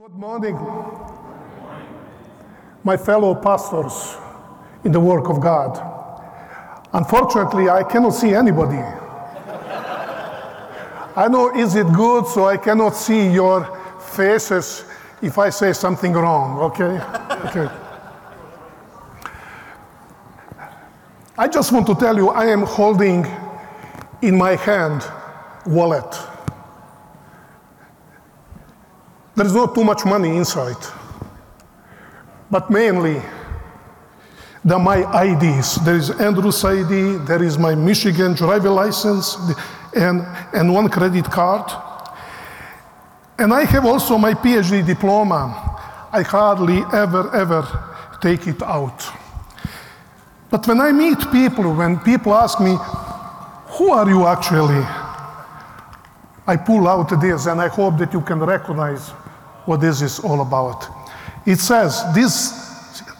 Good morning, my fellow pastors in the work of God. Unfortunately, I cannot see anybody. I know, is it good so I cannot see your faces if I say something wrong, okay? Okay. I just want to tell you, I am holding in my hand wallet. There is not too much money inside, but mainly there are my IDs. There is Andrews ID, there is my Michigan driver license, and, and one credit card. And I have also my PhD diploma. I hardly ever, ever take it out. But when I meet people, when people ask me, who are you actually? I pull out this and I hope that you can recognize what this is all about. It says this,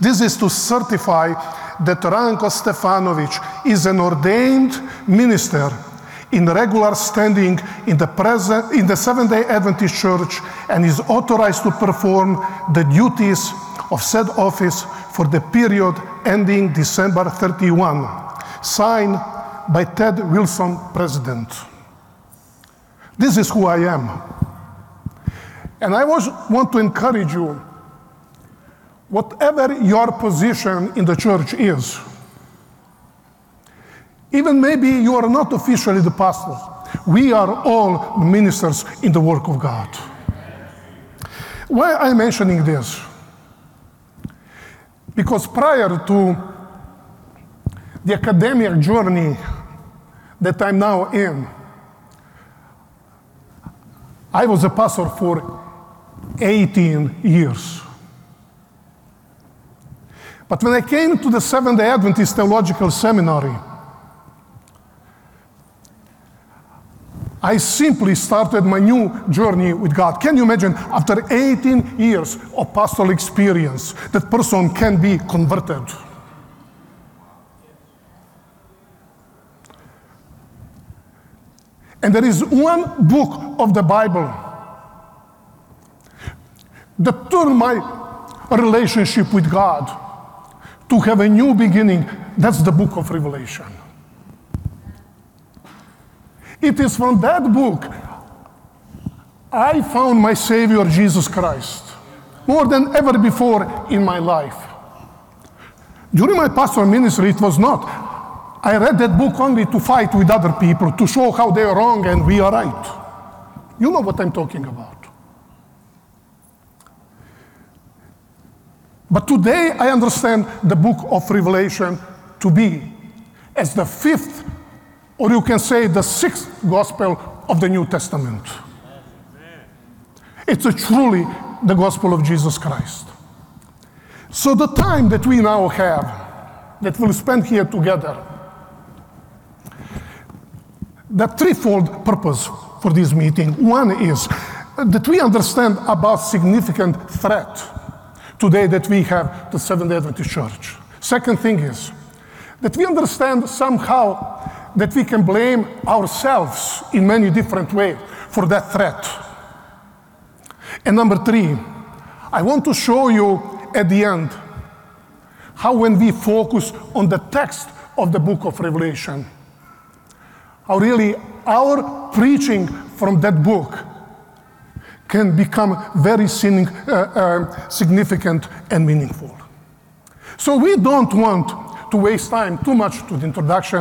this is to certify that Ranko Stefanovic is an ordained minister in regular standing in the, present, in the Seventh day Adventist Church and is authorized to perform the duties of said office for the period ending December 31. Signed by Ted Wilson, President. This is who I am. And I was, want to encourage you, whatever your position in the church is, even maybe you are not officially the pastor, we are all ministers in the work of God. Why am I mentioning this? Because prior to the academic journey that I'm now in, I was a pastor for 18 years. But when I came to the Seventh day Adventist Theological Seminary, I simply started my new journey with God. Can you imagine, after 18 years of pastoral experience, that person can be converted? And there is one book of the Bible that turned my relationship with God to have a new beginning. That's the book of Revelation. It is from that book I found my Savior Jesus Christ more than ever before in my life. During my pastoral ministry, it was not. I read that book only to fight with other people, to show how they are wrong and we are right. You know what I'm talking about. But today I understand the book of Revelation to be as the fifth, or you can say the sixth gospel of the New Testament. It's truly the gospel of Jesus Christ. So the time that we now have, that we'll spend here together, the threefold purpose for this meeting. One is that we understand about significant threat today that we have the Seventh-day Adventist Church. Second thing is that we understand somehow that we can blame ourselves in many different ways for that threat. And number three, I want to show you at the end how when we focus on the text of the book of Revelation, how really our preaching from that book can become very uh, uh, significant and meaningful. So we don't want to waste time too much to the introduction.